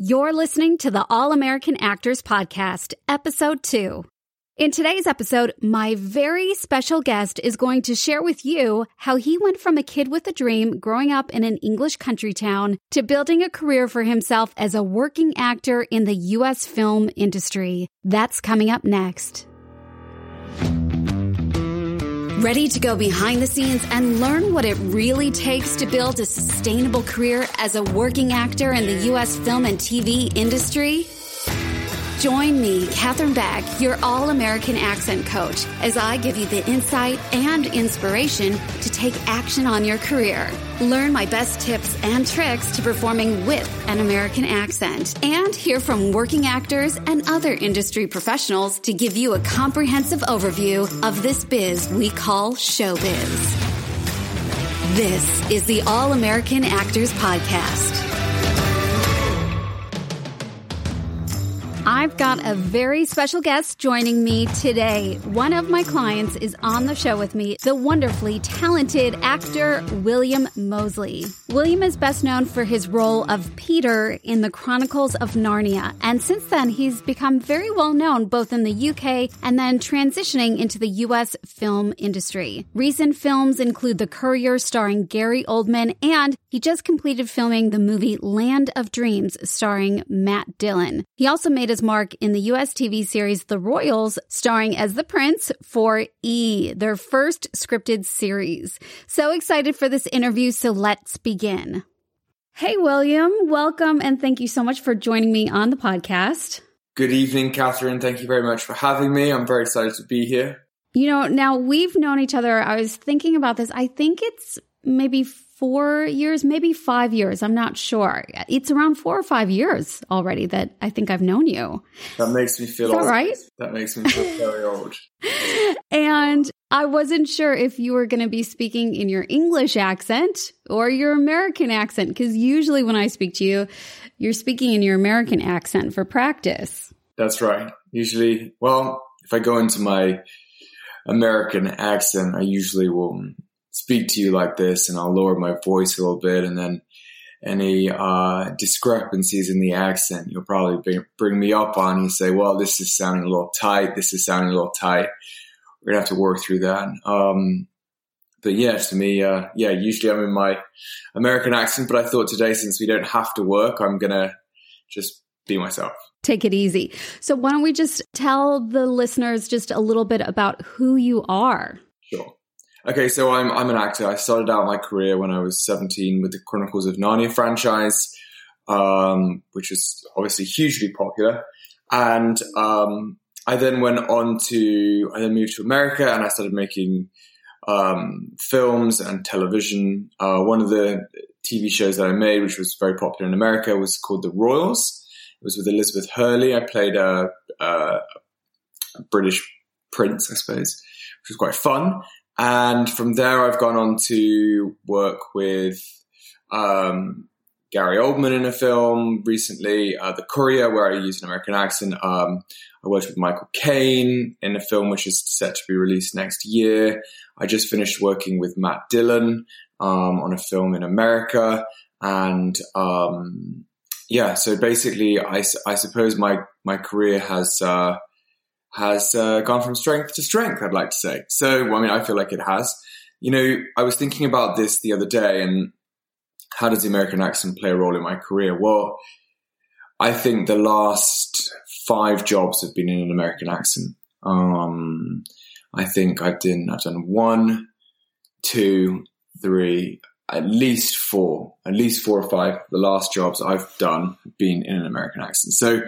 You're listening to the All American Actors Podcast, Episode 2. In today's episode, my very special guest is going to share with you how he went from a kid with a dream growing up in an English country town to building a career for himself as a working actor in the U.S. film industry. That's coming up next. Ready to go behind the scenes and learn what it really takes to build a sustainable career as a working actor in the U.S. film and TV industry? Join me, Katherine Beck, your all American accent coach, as I give you the insight and inspiration to take action on your career. Learn my best tips and tricks to performing with an American accent, and hear from working actors and other industry professionals to give you a comprehensive overview of this biz we call showbiz. This is the All American Actors Podcast. I've got a very special guest joining me today. One of my clients is on the show with me, the wonderfully talented actor William Moseley. William is best known for his role of Peter in the Chronicles of Narnia, and since then he's become very well known both in the UK and then transitioning into the US film industry. Recent films include The Courier starring Gary Oldman, and he just completed filming the movie Land of Dreams starring Matt Dillon. He also made his mark in the US TV series The Royals, starring as the Prince for E, their first scripted series. So excited for this interview, so let's begin. Hey, William, welcome and thank you so much for joining me on the podcast. Good evening, Katherine. Thank you very much for having me. I'm very excited to be here. You know, now we've known each other. I was thinking about this. I think it's maybe four years, maybe five years. I'm not sure. It's around four or five years already that I think I've known you. That makes me feel old. right. That makes me feel very old. and I wasn't sure if you were going to be speaking in your English accent or your American accent, because usually when I speak to you, you're speaking in your American accent for practice. That's right. Usually, well, if I go into my American accent, I usually will speak to you like this and I'll lower my voice a little bit and then any uh, discrepancies in the accent, you'll probably bring, bring me up on. You say, well, this is sounding a little tight. This is sounding a little tight. We're going to have to work through that. Um, but yeah, to me, uh, yeah, usually I'm in my American accent, but I thought today, since we don't have to work, I'm going to just be myself. Take it easy. So why don't we just tell the listeners just a little bit about who you are? Sure. Okay, so I'm I'm an actor. I started out my career when I was 17 with the Chronicles of Narnia franchise, um, which is obviously hugely popular. And um, I then went on to I then moved to America and I started making um, films and television. Uh, one of the TV shows that I made, which was very popular in America, was called The Royals. It was with Elizabeth Hurley. I played a, a, a British prince, I suppose, which was quite fun. And from there, I've gone on to work with um, Gary Oldman in a film recently, uh, The Courier, where I used an American accent. Um, I worked with Michael Caine in a film which is set to be released next year. I just finished working with Matt Dillon um, on a film in America. And um, yeah, so basically, I, I suppose my, my career has. Uh, has uh, gone from strength to strength, I'd like to say. So, I mean, I feel like it has. You know, I was thinking about this the other day and how does the American accent play a role in my career? Well, I think the last five jobs have been in an American accent. Um, I think I've done, I've done one, two, three, at least four, at least four or five. The last jobs I've done have been in an American accent. So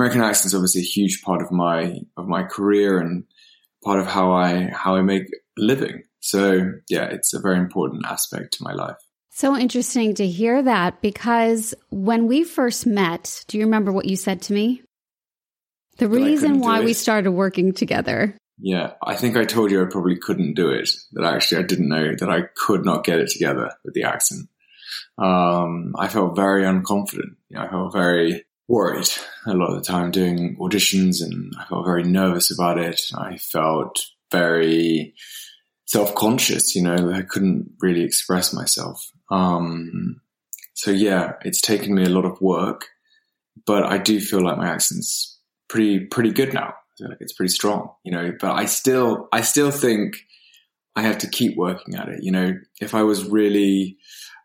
American accent is obviously a huge part of my of my career and part of how I how I make a living. So yeah, it's a very important aspect to my life. So interesting to hear that because when we first met, do you remember what you said to me? The reason why we started working together. Yeah, I think I told you I probably couldn't do it. That actually I didn't know that I could not get it together with the accent. Um, I felt very unconfident. You know, I felt very worried a lot of the time doing auditions and I felt very nervous about it. I felt very self-conscious, you know, I couldn't really express myself. Um, so yeah, it's taken me a lot of work but I do feel like my accent's pretty pretty good now. I feel like it's pretty strong, you know. But I still I still think I have to keep working at it. You know, if I was really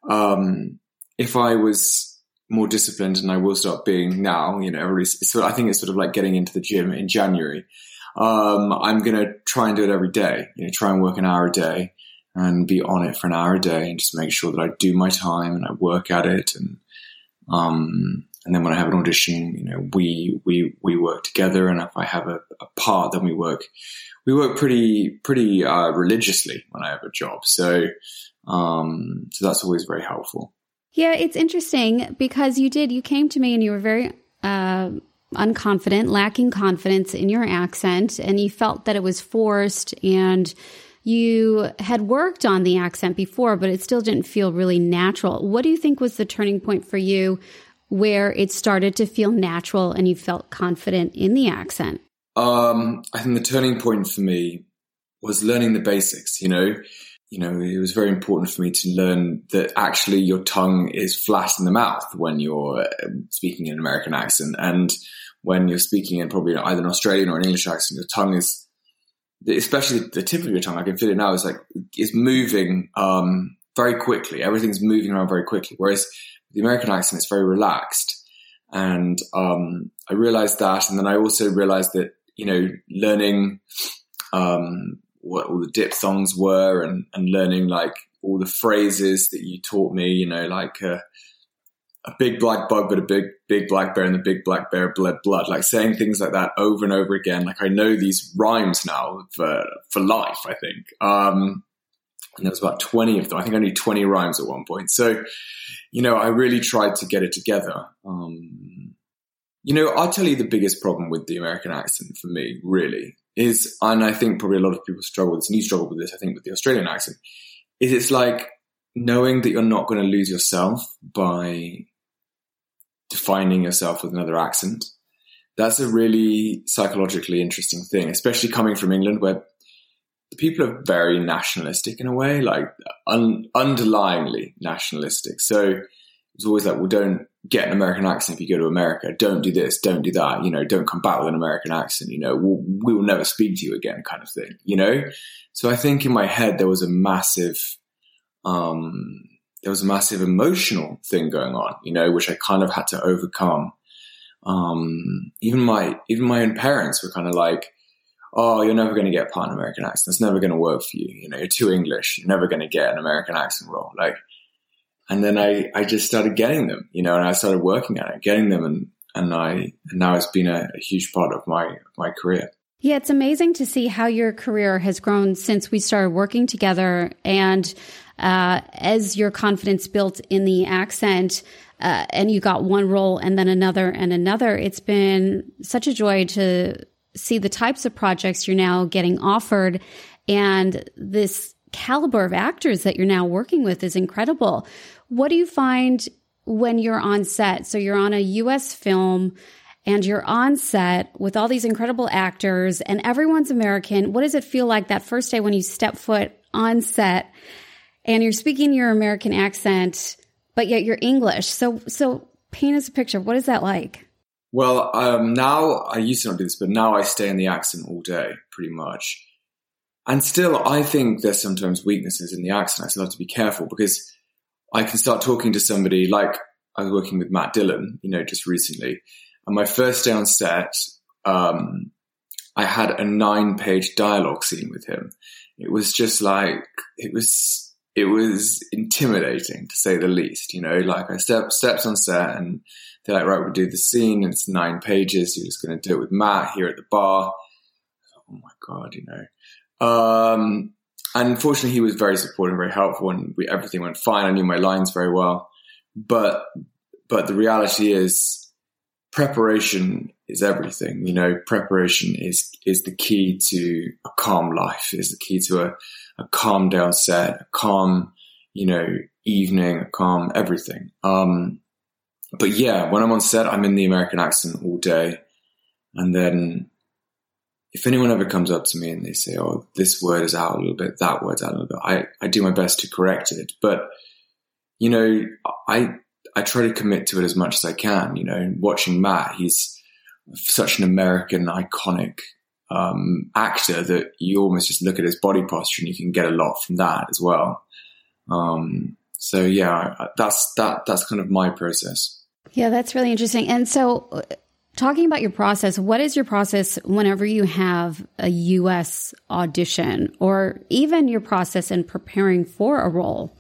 um, if I was more disciplined and I will start being now, you know, everybody's, so I think it's sort of like getting into the gym in January. Um, I'm going to try and do it every day, you know, try and work an hour a day and be on it for an hour a day and just make sure that I do my time and I work at it. And, um, and then when I have an audition, you know, we, we, we work together. And if I have a, a part, then we work, we work pretty, pretty, uh, religiously when I have a job. So, um, so that's always very helpful. Yeah, it's interesting because you did, you came to me and you were very uh, unconfident, lacking confidence in your accent, and you felt that it was forced and you had worked on the accent before, but it still didn't feel really natural. What do you think was the turning point for you where it started to feel natural and you felt confident in the accent? Um, I think the turning point for me was learning the basics, you know you know, it was very important for me to learn that actually your tongue is flat in the mouth when you're uh, speaking in an American accent. And when you're speaking in probably either an Australian or an English accent, your tongue is, especially the tip of your tongue, I can feel it now, is like, it's moving, um, very quickly. Everything's moving around very quickly. Whereas the American accent is very relaxed. And, um, I realized that. And then I also realized that, you know, learning, um, what all the diphthongs were and, and learning like all the phrases that you taught me, you know, like uh, a big black bug, but a big, big black bear and the big black bear bled blood, like saying things like that over and over again. Like I know these rhymes now for, for life, I think. Um, and there was about 20 of them. I think only 20 rhymes at one point. So, you know, I really tried to get it together. Um, you know, I'll tell you the biggest problem with the American accent for me, really, is, and I think probably a lot of people struggle with this, and you struggle with this, I think, with the Australian accent, is it's like knowing that you're not going to lose yourself by defining yourself with another accent. That's a really psychologically interesting thing, especially coming from England where the people are very nationalistic in a way, like un- underlyingly nationalistic. So it's always like, well, don't get an American accent if you go to America. Don't do this. Don't do that. You know, don't come back with an American accent. You know, we'll, we will never speak to you again kind of thing, you know? So I think in my head, there was a massive, um, there was a massive emotional thing going on, you know, which I kind of had to overcome. Um, even my, even my own parents were kind of like, Oh, you're never going to get a part an American accent. It's never going to work for you. You know, you're too English. You're never going to get an American accent role. Like, and then I, I just started getting them, you know, and I started working at it, getting them. And, and I, and now it's been a, a huge part of my, my career. Yeah, it's amazing to see how your career has grown since we started working together. And uh, as your confidence built in the accent, uh, and you got one role and then another and another, it's been such a joy to see the types of projects you're now getting offered and this caliber of actors that you're now working with is incredible. What do you find when you're on set? So you're on a US film and you're on set with all these incredible actors and everyone's American. What does it feel like that first day when you step foot on set and you're speaking your American accent, but yet you're English? So, so paint us a picture. What is that like? Well, um, now I used to not do this, but now I stay in the accent all day, pretty much. And still, I think there's sometimes weaknesses in the accent. I still have to be careful because I can start talking to somebody like I was working with Matt Dillon, you know, just recently. And my first day on set, um, I had a nine page dialogue scene with him. It was just like, it was, it was intimidating to say the least, you know, like I step, steps on set and they're like, right, we'll do the scene. And it's nine pages. You're just going to do it with Matt here at the bar. Oh my God, you know. Um, and unfortunately, he was very supportive, very helpful, and we, everything went fine. I knew my lines very well, but but the reality is, preparation is everything. You know, preparation is is the key to a calm life. Is the key to a, a calm down set, a calm, you know, evening, a calm everything. Um, but yeah, when I'm on set, I'm in the American accent all day, and then if anyone ever comes up to me and they say, "Oh, this word is out a little bit, that word's out a little bit," I I do my best to correct it. But you know, I I try to commit to it as much as I can. You know, watching Matt, he's such an American iconic um, actor that you almost just look at his body posture and you can get a lot from that as well. Um, so yeah, that's that. That's kind of my process. Yeah, that's really interesting. And so, talking about your process, what is your process whenever you have a U.S. audition, or even your process in preparing for a role?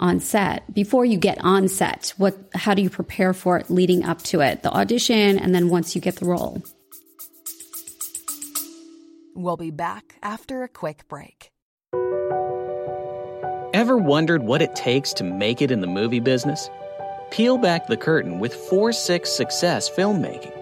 on set before you get on set what how do you prepare for it leading up to it the audition and then once you get the role we'll be back after a quick break ever wondered what it takes to make it in the movie business peel back the curtain with 4-6 success filmmaking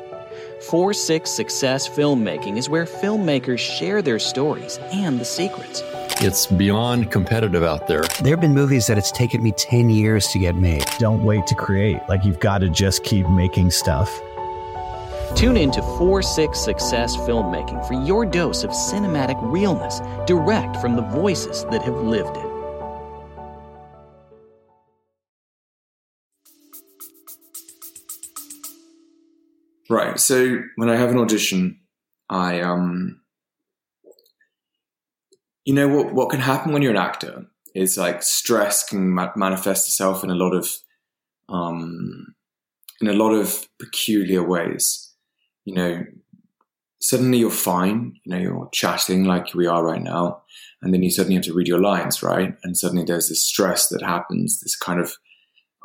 4-6 success filmmaking is where filmmakers share their stories and the secrets it's beyond competitive out there. There have been movies that it's taken me 10 years to get made. Don't wait to create. Like, you've got to just keep making stuff. Tune in to 4 6 Success Filmmaking for your dose of cinematic realness, direct from the voices that have lived it. Right. So when I have an audition, I um you know what what can happen when you're an actor is like stress can ma- manifest itself in a lot of um, in a lot of peculiar ways. You know, suddenly you're fine. You know, you're chatting like we are right now, and then you suddenly have to read your lines, right? And suddenly there's this stress that happens, this kind of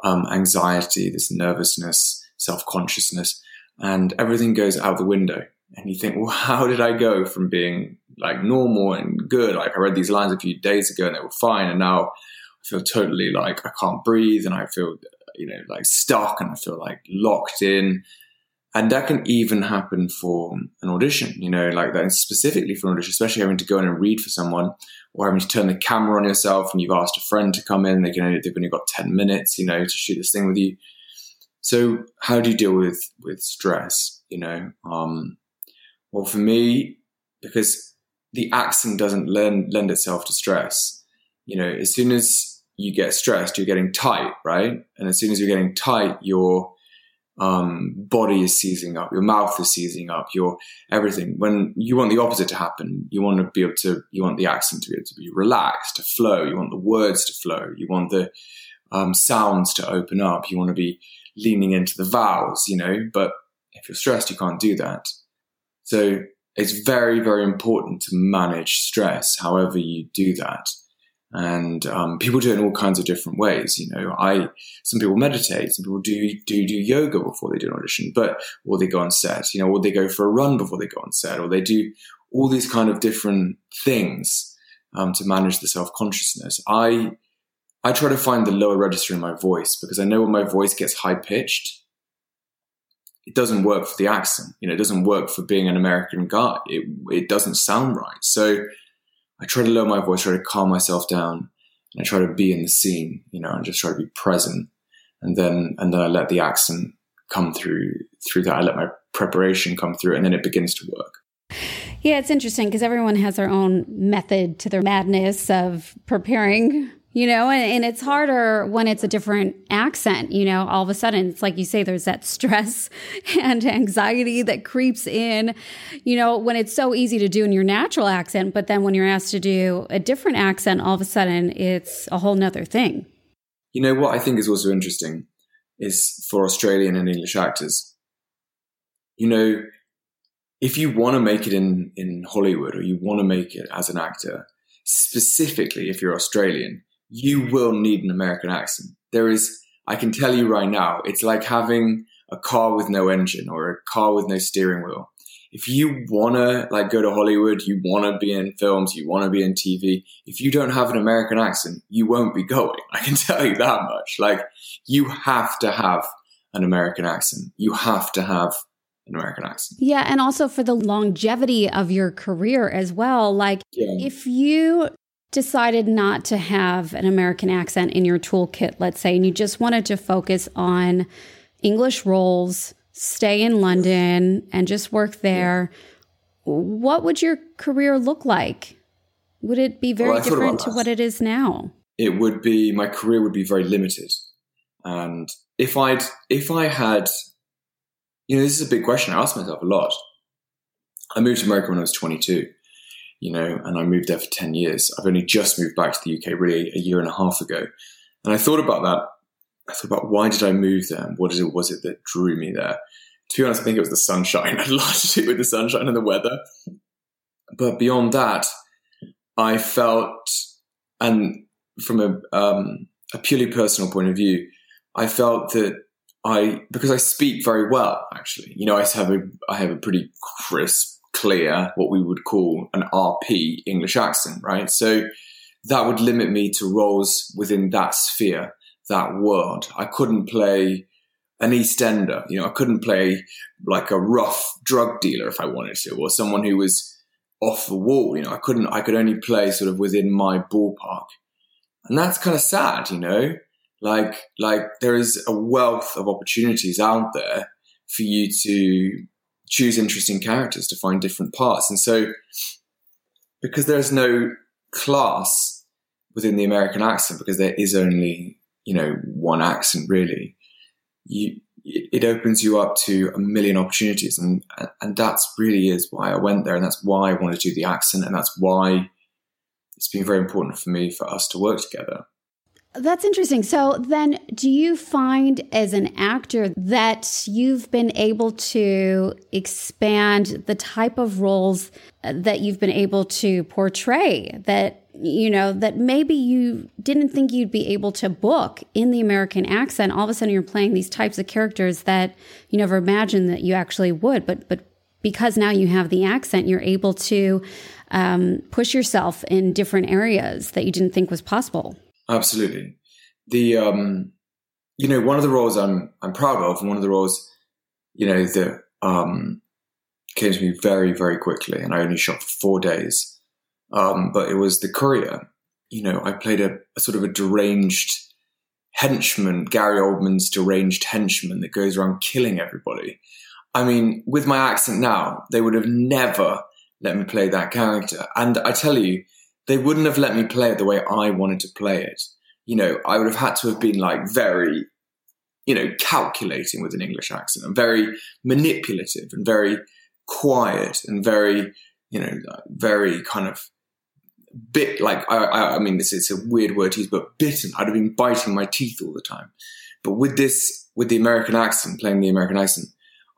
um, anxiety, this nervousness, self consciousness, and everything goes out the window. And you think, well, how did I go from being like normal and good. Like I read these lines a few days ago and they were fine, and now I feel totally like I can't breathe and I feel you know like stuck and I feel like locked in. And that can even happen for an audition, you know, like that specifically for an audition, especially having to go in and read for someone or having to turn the camera on yourself and you've asked a friend to come in, they can only, they've only got 10 minutes, you know, to shoot this thing with you. So how do you deal with, with stress, you know? Um, well, for me, because the accent doesn't lend, lend itself to stress. You know, as soon as you get stressed, you're getting tight, right? And as soon as you're getting tight, your um, body is seizing up, your mouth is seizing up, your everything. When you want the opposite to happen, you want to be able to, you want the accent to be able to be relaxed, to flow. You want the words to flow. You want the um, sounds to open up. You want to be leaning into the vowels, you know. But if you're stressed, you can't do that. So it's very, very important to manage stress, however you do that. And um, people do it in all kinds of different ways. You know, I some people meditate, some people do do do yoga before they do an audition, but or they go on set. You know, or they go for a run before they go on set, or they do all these kind of different things um, to manage the self consciousness. I I try to find the lower register in my voice because I know when my voice gets high pitched, it doesn't work for the accent. You know, it doesn't work for being an American guy. It it doesn't sound right. So I try to lower my voice, try to calm myself down, and I try to be in the scene. You know, and just try to be present. And then and then I let the accent come through through that. I let my preparation come through, and then it begins to work. Yeah, it's interesting because everyone has their own method to their madness of preparing you know, and, and, it's harder when it's a different accent, you know, all of a sudden it's like you say, there's that stress and anxiety that creeps in, you know, when it's so easy to do in your natural accent, but then when you're asked to do a different accent, all of a sudden it's a whole nother thing. You know, what I think is also interesting is for Australian and English actors, you know, if you want to make it in, in Hollywood or you want to make it as an actor, specifically if you're Australian, you will need an American accent. There is, I can tell you right now, it's like having a car with no engine or a car with no steering wheel. If you wanna like go to Hollywood, you wanna be in films, you wanna be in TV. If you don't have an American accent, you won't be going. I can tell you that much. Like you have to have an American accent. You have to have an American accent. Yeah, and also for the longevity of your career as well. Like yeah. if you decided not to have an American accent in your toolkit, let's say, and you just wanted to focus on English roles, stay in London, and just work there, what would your career look like? Would it be very well, different to what it is now? It would be, my career would be very limited. And if I'd if I had, you know, this is a big question. I ask myself a lot. I moved to America when I was 22, you know, and I moved there for 10 years. I've only just moved back to the UK really a year and a half ago, and I thought about that. I thought about why did I move there? And what it was it that drew me there? To be honest, I think it was the sunshine. I to do with the sunshine and the weather. But beyond that, I felt, and from a um, a purely personal point of view, I felt that I because I speak very well. Actually, you know, I have a I have a pretty crisp, clear, what we would call an RP English accent, right? So that would limit me to roles within that sphere, that world. I couldn't play an EastEnder, you know, I couldn't play like a rough drug dealer if I wanted to, or someone who was off the wall. You know, I couldn't. I could only play sort of within my ballpark and that's kind of sad, you know. Like like there is a wealth of opportunities out there for you to choose interesting characters to find different parts, and so because there's no class within the American accent, because there is only you know one accent really, you it opens you up to a million opportunities. And and that's really is why I went there. And that's why I want to do the accent. And that's why it's been very important for me for us to work together. That's interesting. So then do you find as an actor that you've been able to expand the type of roles that you've been able to portray that you know that maybe you didn't think you'd be able to book in the American accent all of a sudden you're playing these types of characters that you never imagined that you actually would but but because now you have the accent you're able to um, push yourself in different areas that you didn't think was possible. Absolutely. The um, you know one of the roles I'm I'm proud of, and one of the roles you know that um, came to me very very quickly, and I only shot for four days. Um, but it was the courier. You know, I played a, a sort of a deranged henchman, Gary Oldman's deranged henchman that goes around killing everybody. I mean, with my accent now, they would have never let me play that character. And I tell you, they wouldn't have let me play it the way I wanted to play it. You know, I would have had to have been like very, you know, calculating with an English accent and very manipulative and very quiet and very, you know, very kind of bit like I, I, I mean, this is a weird word to use, but bitten. I'd have been biting my teeth all the time. But with this, with the American accent, playing the American accent,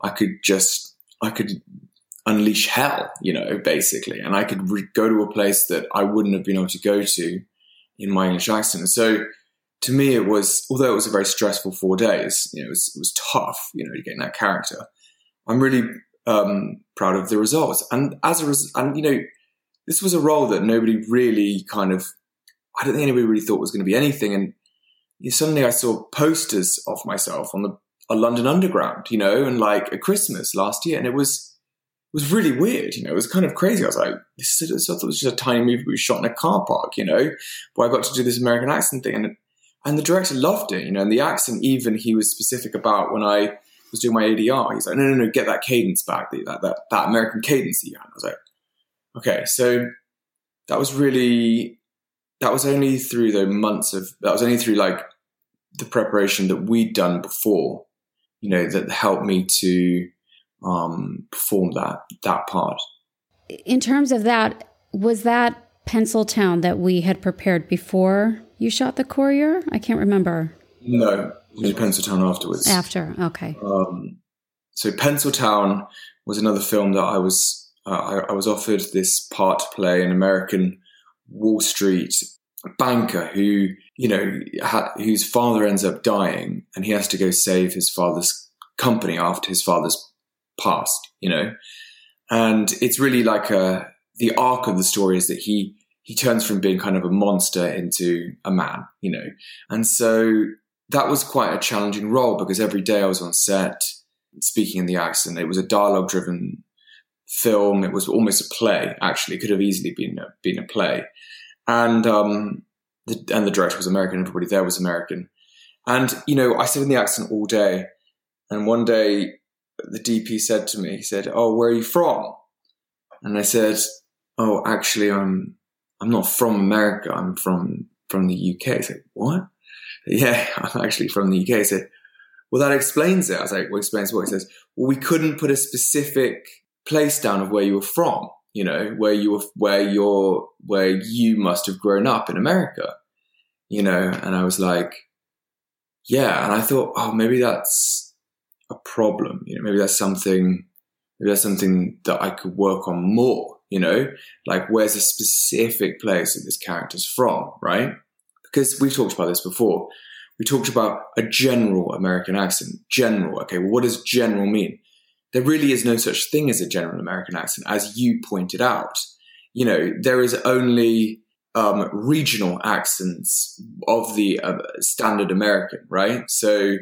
I could just, I could unleash hell, you know, basically. And I could re- go to a place that I wouldn't have been able to go to in my English accent. So to me, it was, although it was a very stressful four days, you know, it was, it was tough, you know, getting that character. I'm really um, proud of the results. And as a result, and you know, this was a role that nobody really kind of, I don't think anybody really thought was going to be anything. And you know, suddenly I saw posters of myself on the a London Underground, you know, and like a Christmas last year. And it was, was really weird. You know, it was kind of crazy. I was like, this is, I thought it was just a tiny movie we shot in a car park, you know, where I got to do this American accent thing. And, and the director loved it, you know, and the accent, even he was specific about when I was doing my ADR. He's like, no, no, no, get that cadence back, that, that, that American cadence that you had. I was like, okay. So that was really, that was only through the months of, that was only through like the preparation that we'd done before, you know, that helped me to, um, perform that that part. In terms of that, was that pencil town that we had prepared before you shot the courier? I can't remember. No, it was Penciltown afterwards. After, okay. Um, so Penciltown was another film that I was uh, I, I, was offered this part to play an American Wall Street banker who you know ha- whose father ends up dying and he has to go save his father's company after his father's past, you know? And it's really like a, the arc of the story is that he, he turns from being kind of a monster into a man, you know? And so that was quite a challenging role because every day I was on set speaking in the accent. It was a dialogue driven film. It was almost a play, actually. It could have easily been a, been a play. And, um, the, and the director was American. Everybody there was American. And, you know, I sit in the accent all day. And one day the DP said to me, he said, "Oh, where are you from?" And I said, "Oh, actually, I'm I'm not from America. I'm from from the UK." I said, "What?" Yeah, I'm actually from the UK. I said, well, that explains it. I was like, well, explains what? He says, well, we couldn't put a specific place down of where you were from, you know, where you were, where you're, where you must have grown up in America, you know, and I was like, yeah. And I thought, oh, maybe that's a problem, you know, maybe that's something, maybe that's something that I could work on more, you know, like where's a specific place that this character's from, right? Because we've talked about this before. We talked about a general American accent. General. Okay, well, what does general mean? There really is no such thing as a general American accent, as you pointed out. You know, there is only um, regional accents of the uh, standard American, right? So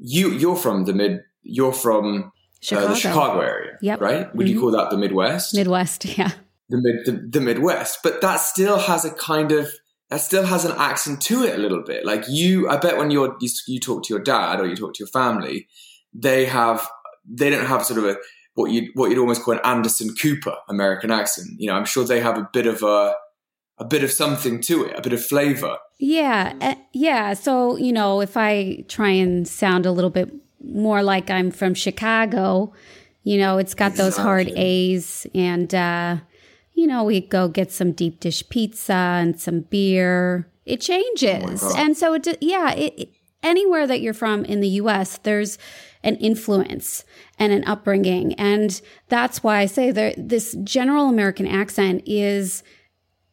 you you're from the mid, you're from Chicago, uh, the Chicago area, Yep. right? Would Mhm. you call that the Midwest? Midwest, yeah. the mid the, the Midwest, but that still has a kind of that still has an accent to it a little bit. Like you, I bet when you're you, you talk to your dad or you talk to your family, they have they don't have sort of a what you what you'd almost call an Anderson Cooper American accent. You know, I'm sure they have a bit of a a bit of something to it, a bit of flavor. Yeah, uh, yeah. So you know, if I try and sound a little bit more like I'm from Chicago, you know, it's got those hard A's, and uh, you know, we go get some deep dish pizza and some beer. It changes, God. and so it, yeah, it, it, anywhere that you're from in the U.S., there's an influence and an upbringing, and that's why I say that this general American accent is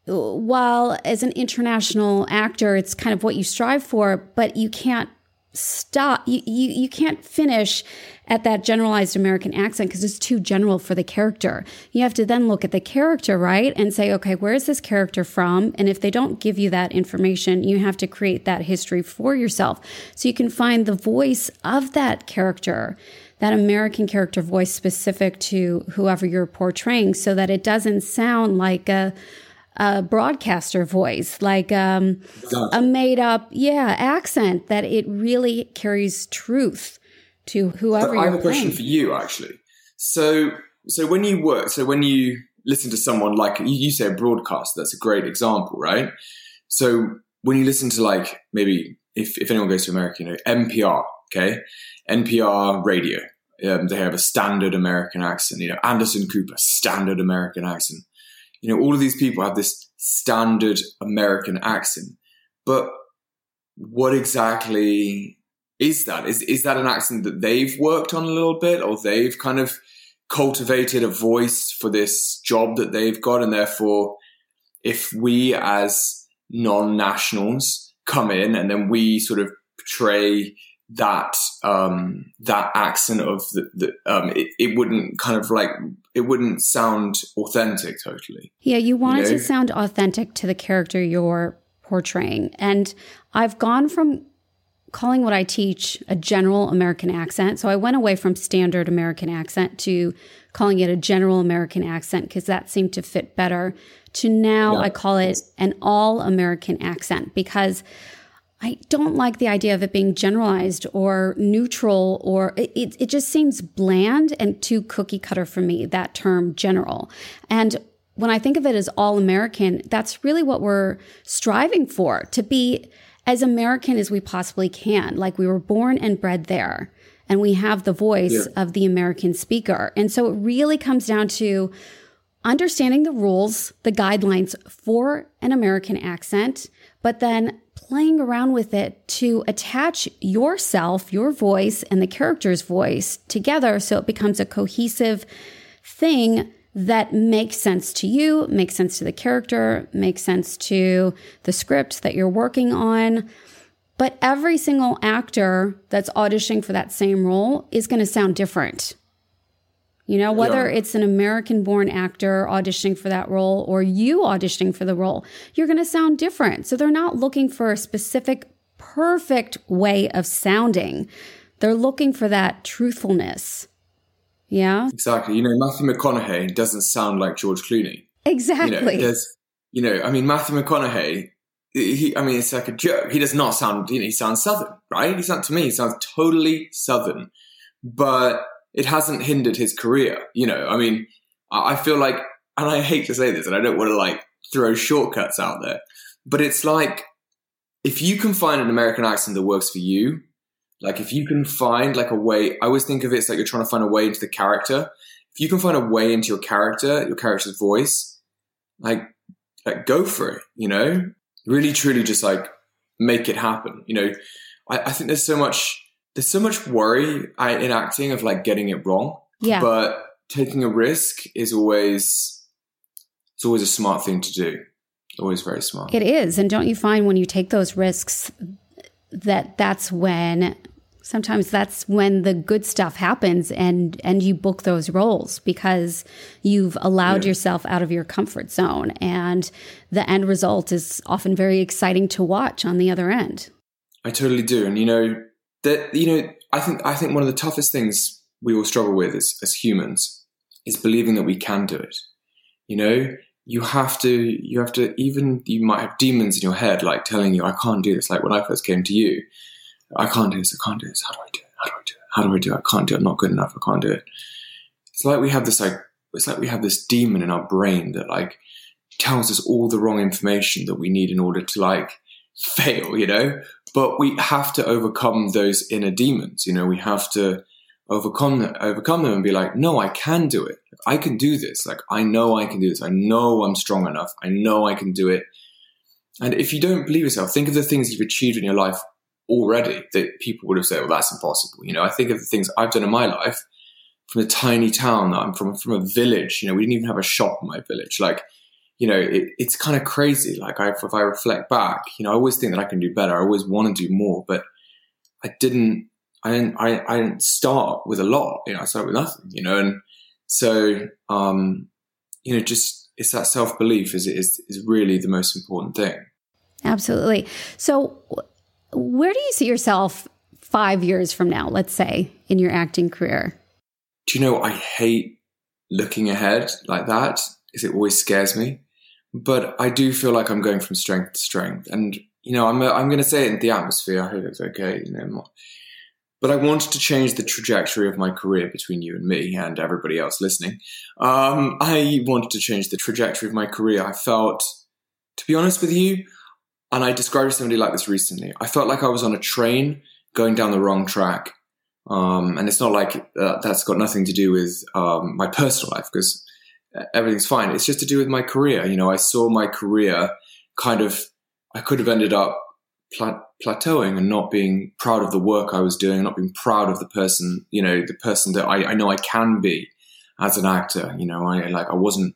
while as an international actor, it's kind of what you strive for, but you can't stop. You, you, you can't finish at that generalized American accent because it's too general for the character. You have to then look at the character, right? And say, okay, where is this character from? And if they don't give you that information, you have to create that history for yourself. So you can find the voice of that character that American character voice specific to whoever you're portraying so that it doesn't sound like a, a broadcaster voice, like um, a made up, yeah, accent, that it really carries truth to whoever So you're I have a question for you, actually. So, so when you work, so when you listen to someone like you, you say a broadcast, that's a great example, right? So when you listen to like maybe if if anyone goes to America, you know NPR, okay, NPR radio, um, they have a standard American accent. You know Anderson Cooper, standard American accent. You know all of these people have this standard American accent, but what exactly is that? Is is that an accent that they've worked on a little bit, or they've kind of cultivated a voice for this job that they've got, and therefore, if we as non-nationals come in and then we sort of portray that um, that accent of the, the um, it, it wouldn't kind of like it wouldn't sound authentic totally. Yeah, you want it know? to sound authentic to the character you're portraying. And I've gone from calling what I teach a general American accent. So I went away from standard American accent to calling it a general American accent because that seemed to fit better. To now Yeah. I call it an all American accent because I don't like the idea of it being generalized or neutral or it, it, it just seems bland and too cookie cutter for me, that term general. And when I think of it as all American, that's really what we're striving for to be as American as we possibly can. Like we were born and bred there and we have the voice of the American speaker. And so it really comes down to understanding the rules, the guidelines for an American accent, but then playing around with it to attach yourself, your voice, and the character's voice together so it becomes a cohesive thing that makes sense to you, makes sense to the character, makes sense to the script that you're working on. But every single actor that's auditioning for that same role is going to sound different. You know, whether Yeah. it's an American born actor auditioning for that role or you auditioning for the role, you're going to sound different. So they're not looking for a specific, perfect way of sounding. They're looking for that truthfulness. Yeah, Exactly. You know, Matthew McConaughey doesn't sound like George Clooney. You exactly. know, you know, I mean, Matthew McConaughey. He, I mean, it's like a joke. He does not sound. You know, he sounds southern, right? He sounds to me. He sounds totally southern, but it hasn't hindered his career. You know, I mean, I feel like, and I hate to say this, and I don't want to like throw shortcuts out there, but it's like if you can find an American accent that works for you, Like if you can find like a way, I always think of it as like you're trying to find a way into the character. If you can find a way into your character, your character's voice, like, like go for it, you know? Really, truly just like make it happen. You know, I, I think there's so much, there's so much worry in acting of like getting it wrong. Yeah. But taking a risk is always, it's always a smart thing to do. Always very smart. It is. And don't you find when you take those risks that that's when sometimes that's when the good stuff happens and and you book those roles because you've allowed yeah. yourself out of your comfort zone and the end result is often very exciting to watch on the other end i totally do and you know that you know i think i think one of the toughest things we all struggle with as, as humans is believing that we can do it. You know you have to you have to even you might have demons in your head like telling you i can't do this like when i first came to you i can't do this i can't do this how do i do it how do i do it how do i do it i can't do it i'm not good enough i can't do it. It's like we have this like it's like we have this demon in our brain that like tells us all the wrong information that we need in order to like fail you know but we have to overcome those inner demons you know we have to overcome them, overcome them and be like, no, I can do it. I can do this. Like, I know I can do this. I know I'm strong enough. I know I can do it. And if you don't believe yourself, think of the things you've achieved in your life already that people would have said, well, that's impossible. You know, I think of the things I've done in my life from a tiny town that I'm from, from a village. You know, we didn't even have a shop in my village. Like, you know, it, it's kind of crazy. Like, I, if I reflect back, you know, I always think that I can do better. I always want to do more, but I didn't I didn't, I, I didn't start with a lot, you know, I started with nothing, you know, and so, um, you know, just it's that self belief is, is, is really the most important thing. Absolutely. So, where do you see yourself five years from now, let's say, in your acting career? Do you know, I hate looking ahead like that because it always scares me. But I do feel like I'm going from strength to strength. And, you know, I'm, I'm going to say it in the atmosphere. I hope it's okay. You know, but I wanted to change the trajectory of my career between you and me and everybody else listening. Um, I wanted to change the trajectory of my career. I felt, to be honest with you, and I described somebody like this recently, I felt like I was on a train going down the wrong track. Um, and it's not like uh, that's got nothing to do with um, my personal life because everything's fine. It's just to do with my career. You know, I saw my career kind of, I could have ended up plateauing and not being proud of the work I was doing, not being proud of the person, you know, the person that I, I know I can be as an actor. You know, I like I wasn't.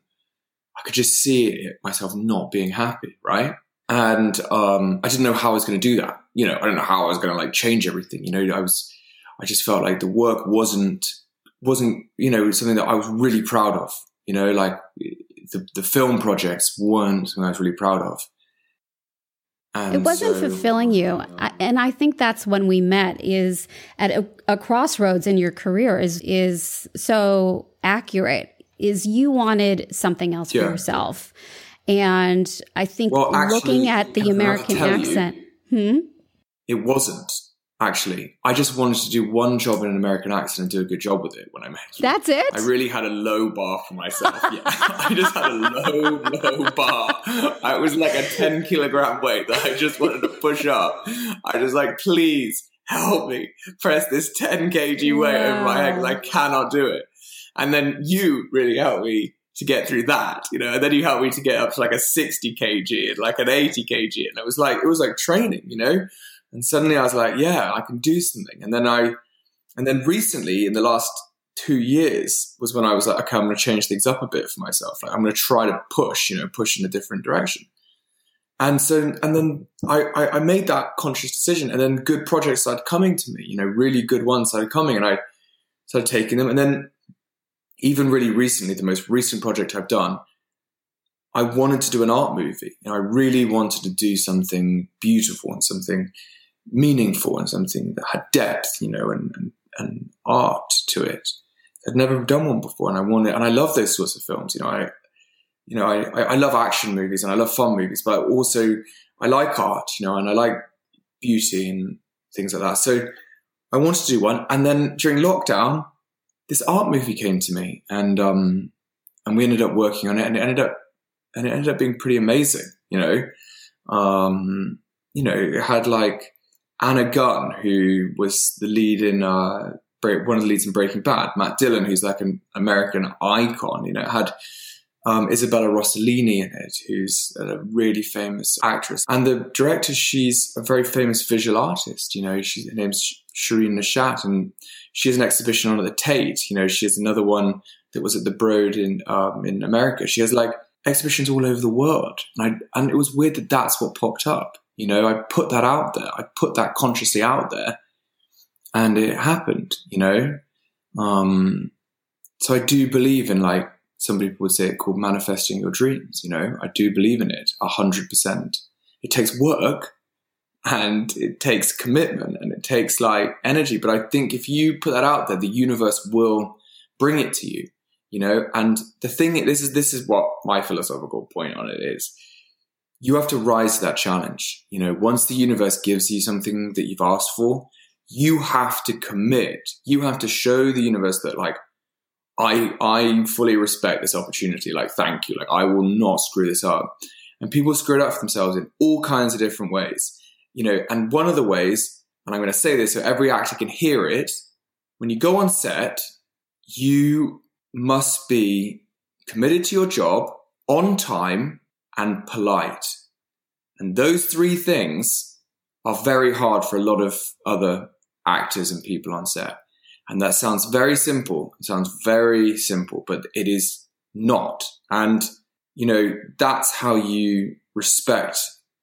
I could just see it, myself not being happy, right? And um, I didn't know how I was going to do that. You know, I don't know how I was going to like change everything. You know, I was, I just felt like the work wasn't wasn't you know something that I was really proud of. You know, like the the film projects weren't something I was really proud of. And it wasn't so, fulfilling you. I, and I think that's when we met is at a, a, crossroads in your career is, is so accurate is you wanted something else yeah. for yourself. And I think well, actually, looking at the American accent, you, hmm? it wasn't actually. I just wanted to do one job in an American accent and do a good job with it when I met you. That's it? I really had a low bar for myself. Yeah. I just had a low, low bar. I was like a 10 kilogram weight that I just wanted to push up. I was like, please help me press this 10 kg weight yeah. over my head because I cannot do it. And then you really helped me to get through that, you know, and then you helped me to get up to like a 60 kg and like an 80 kg. And it was like, it was like training, you know? And suddenly I was like, yeah, I can do something. And then I, and then recently in the last two years was when I was like, okay, I'm going to change things up a bit for myself. Like I'm going to try to push, you know, push in a different direction. And so, and then I, I, I made that conscious decision and then good projects started coming to me, you know, really good ones started coming and I started taking them. And then even really recently, the most recent project I've done, I wanted to do an art movie. You know, I really wanted to do something beautiful and something meaningful and something that had depth, you know, and, and, and art to it. I'd never done one before, and I wanted, and I love those sorts of films. You know, I, you know, I, I love action movies and I love fun movies, but also I like art, you know, and I like beauty and things like that. So I wanted to do one, and then during lockdown, this art movie came to me, and um, and we ended up working on it, and it ended up, and it ended up being pretty amazing. You know, um, you know, it had like Anna Gunn, who was the lead in uh, one of the leads in Breaking Bad, Matt Dillon, who's like an American icon. You know, had um, Isabella Rossellini in it, who's a really famous actress. And the director, she's a very famous visual artist. You know, she's, her name's Shirin Neshat, and she has an exhibition on at the Tate. You know, she has another one that was at the Broad in um, in America. She has like exhibitions all over the world, and I, and it was weird that that's what popped up. You know, I put that out there. I put that consciously out there, and it happened. You know, um, so I do believe in like some people would say it called manifesting your dreams. You know, I do believe in it a hundred percent. It takes work and it takes commitment and it takes like energy. But I think if you put that out there, the universe will bring it to you you know and the thing this is this is what my philosophical point on it is you have to rise to that challenge. You know once the universe gives you something that you've asked for you have to commit. You have to show the universe that like i i fully respect this opportunity. Like thank you. Like i will not screw this up. And people screw it up for themselves in all kinds of different ways. You know and one of the ways and i'm going to say this so every actor can hear it when you go on set you must be committed to your job, on time, and polite. And those three things are very hard for a lot of other actors and people on set. And that sounds very simple. It sounds very simple, but it is not. And, you know, that's how you respect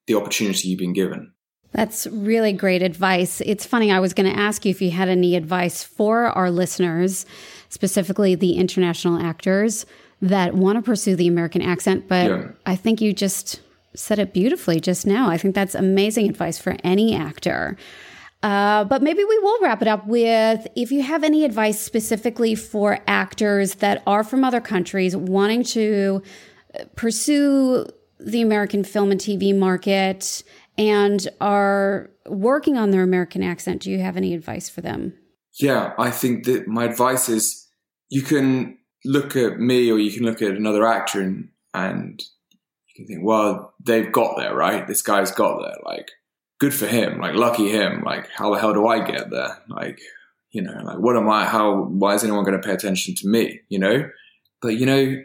the opportunity you've been given. That's really great advice. It's funny, I was going to ask you if you had any advice for our listeners specifically the international actors that want to pursue the American accent. But yeah. I think you just said it beautifully just now. I think that's amazing advice for any actor. Uh, but maybe we will wrap it up with if you have any advice specifically for actors that are from other countries wanting to pursue the American film and TV market and are working on their American accent. Do you have any advice for them? Yeah, I think that my advice is you can look at me or you can look at another actor and, and you can think, well, they've got there, right? This guy's got there. Like, good for him. Like, lucky him. Like, how the hell do I get there? Like, you know, like, what am I, how, why is anyone going to pay attention to me? You know? But, you know,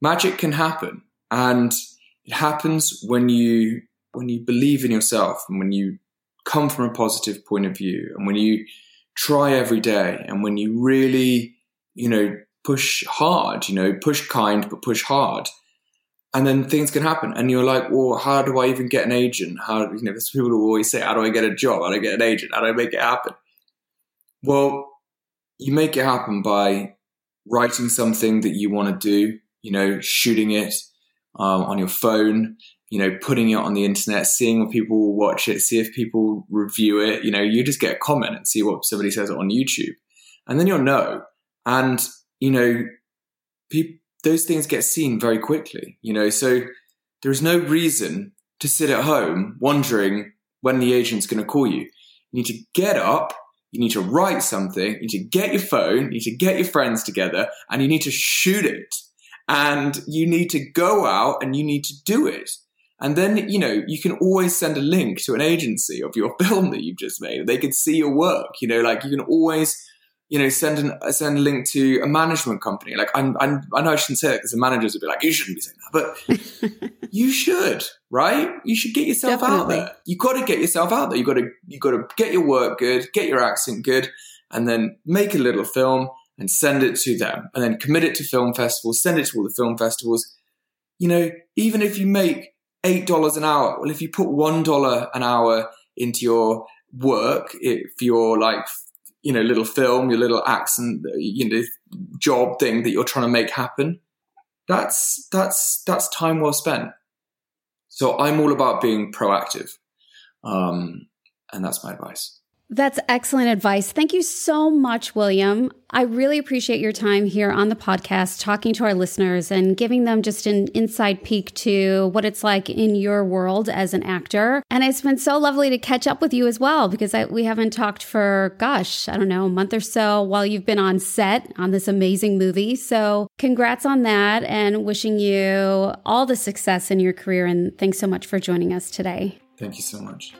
magic can happen. And it happens when you, when you believe in yourself and when you come from a positive point of view and when you try every day and when you really you know, push hard, you know, push kind, but push hard. And then things can happen. And you're like, well, how do I even get an agent? How, you know, people who always say, how do I get a job? How do I get an agent? How do I make it happen? Well, you make it happen by writing something that you want to do, you know, shooting it um, on your phone, you know, putting it on the internet, seeing what people will watch it, see if people review it. You know, you just get a comment and see what somebody says on YouTube. And then you'll know. And, you know, pe- those things get seen very quickly, you know, so there is no reason to sit at home wondering when the agent's going to call you. You need to get up, you need to write something, you need to get your phone, you need to get your friends together, and you need to shoot it. And you need to go out and you need to do it. And then, you know, you can always send a link to an agency of your film that you've just made. They can see your work, you know, like you can always you know, send an, uh, send a link to a management company. Like I'm, I'm i know I shouldn't say that because the managers would be like, you shouldn't be saying that, but you should, right? You should get yourself Definitely. out there. You got to get yourself out there. You got to, you got to get your work good, get your accent good, and then make a little film and send it to them, and then commit it to film festivals, send it to all the film festivals. You know, even if you make eight dollars an hour, well, if you put one dollar an hour into your work, if you're like you know, little film, your little accent, you know, job thing that you're trying to make happen. That's that's that's time well spent. So I'm all about being proactive, um, and that's my advice. That's excellent advice. Thank you so much, William. I really appreciate your time here on the podcast, talking to our listeners and giving them just an inside peek to what it's like in your world as an actor. And it's been so lovely to catch up with you as well because I, we haven't talked for, gosh, I don't know, a month or so while you've been on set on this amazing movie. So congrats on that and wishing you all the success in your career. And thanks so much for joining us today. Thank you so much.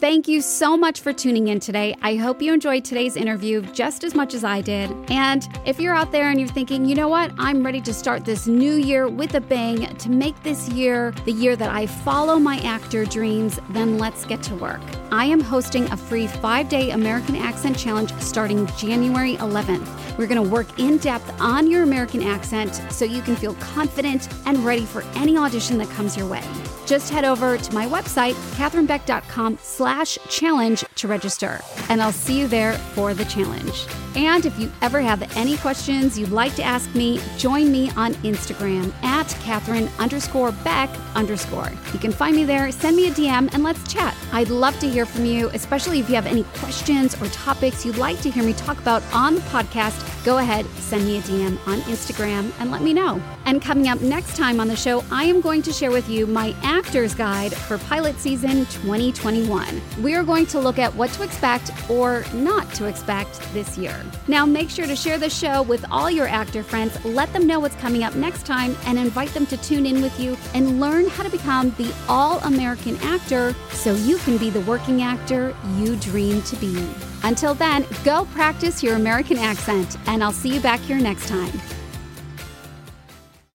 Thank you so much for tuning in today. I hope you enjoyed today's interview just as much as I did. And if you're out there and you're thinking, you know what, I'm ready to start this new year with a bang to make this year the year that I follow my actor dreams, then let's get to work. I am hosting a free five day American Accent Challenge starting January 11th. We're going to work in depth on your American accent so you can feel confident and ready for any audition that comes your way. Just head over to my website, katherinebeck.com slash challenge to register, and I'll see you there for the challenge. And if you ever have any questions you'd like to ask me, join me on Instagram at Katherine underscore Beck underscore. You can find me there, send me a DM, and let's chat. I'd love to hear from you, especially if you have any questions or topics you'd like to hear me talk about on the podcast. Go ahead, send me a DM on Instagram and let me know. And coming up next time on the show, I am going to share with you my actor's guide for pilot season 2021. We are going to look at what to expect or not to expect this year. Now, make sure to share the show with all your actor friends, let them know what's coming up next time, and invite them to tune in with you and learn how to become the all American actor so you can be the working actor you dream to be. Until then, go practice your American accent, and I'll see you back here next time.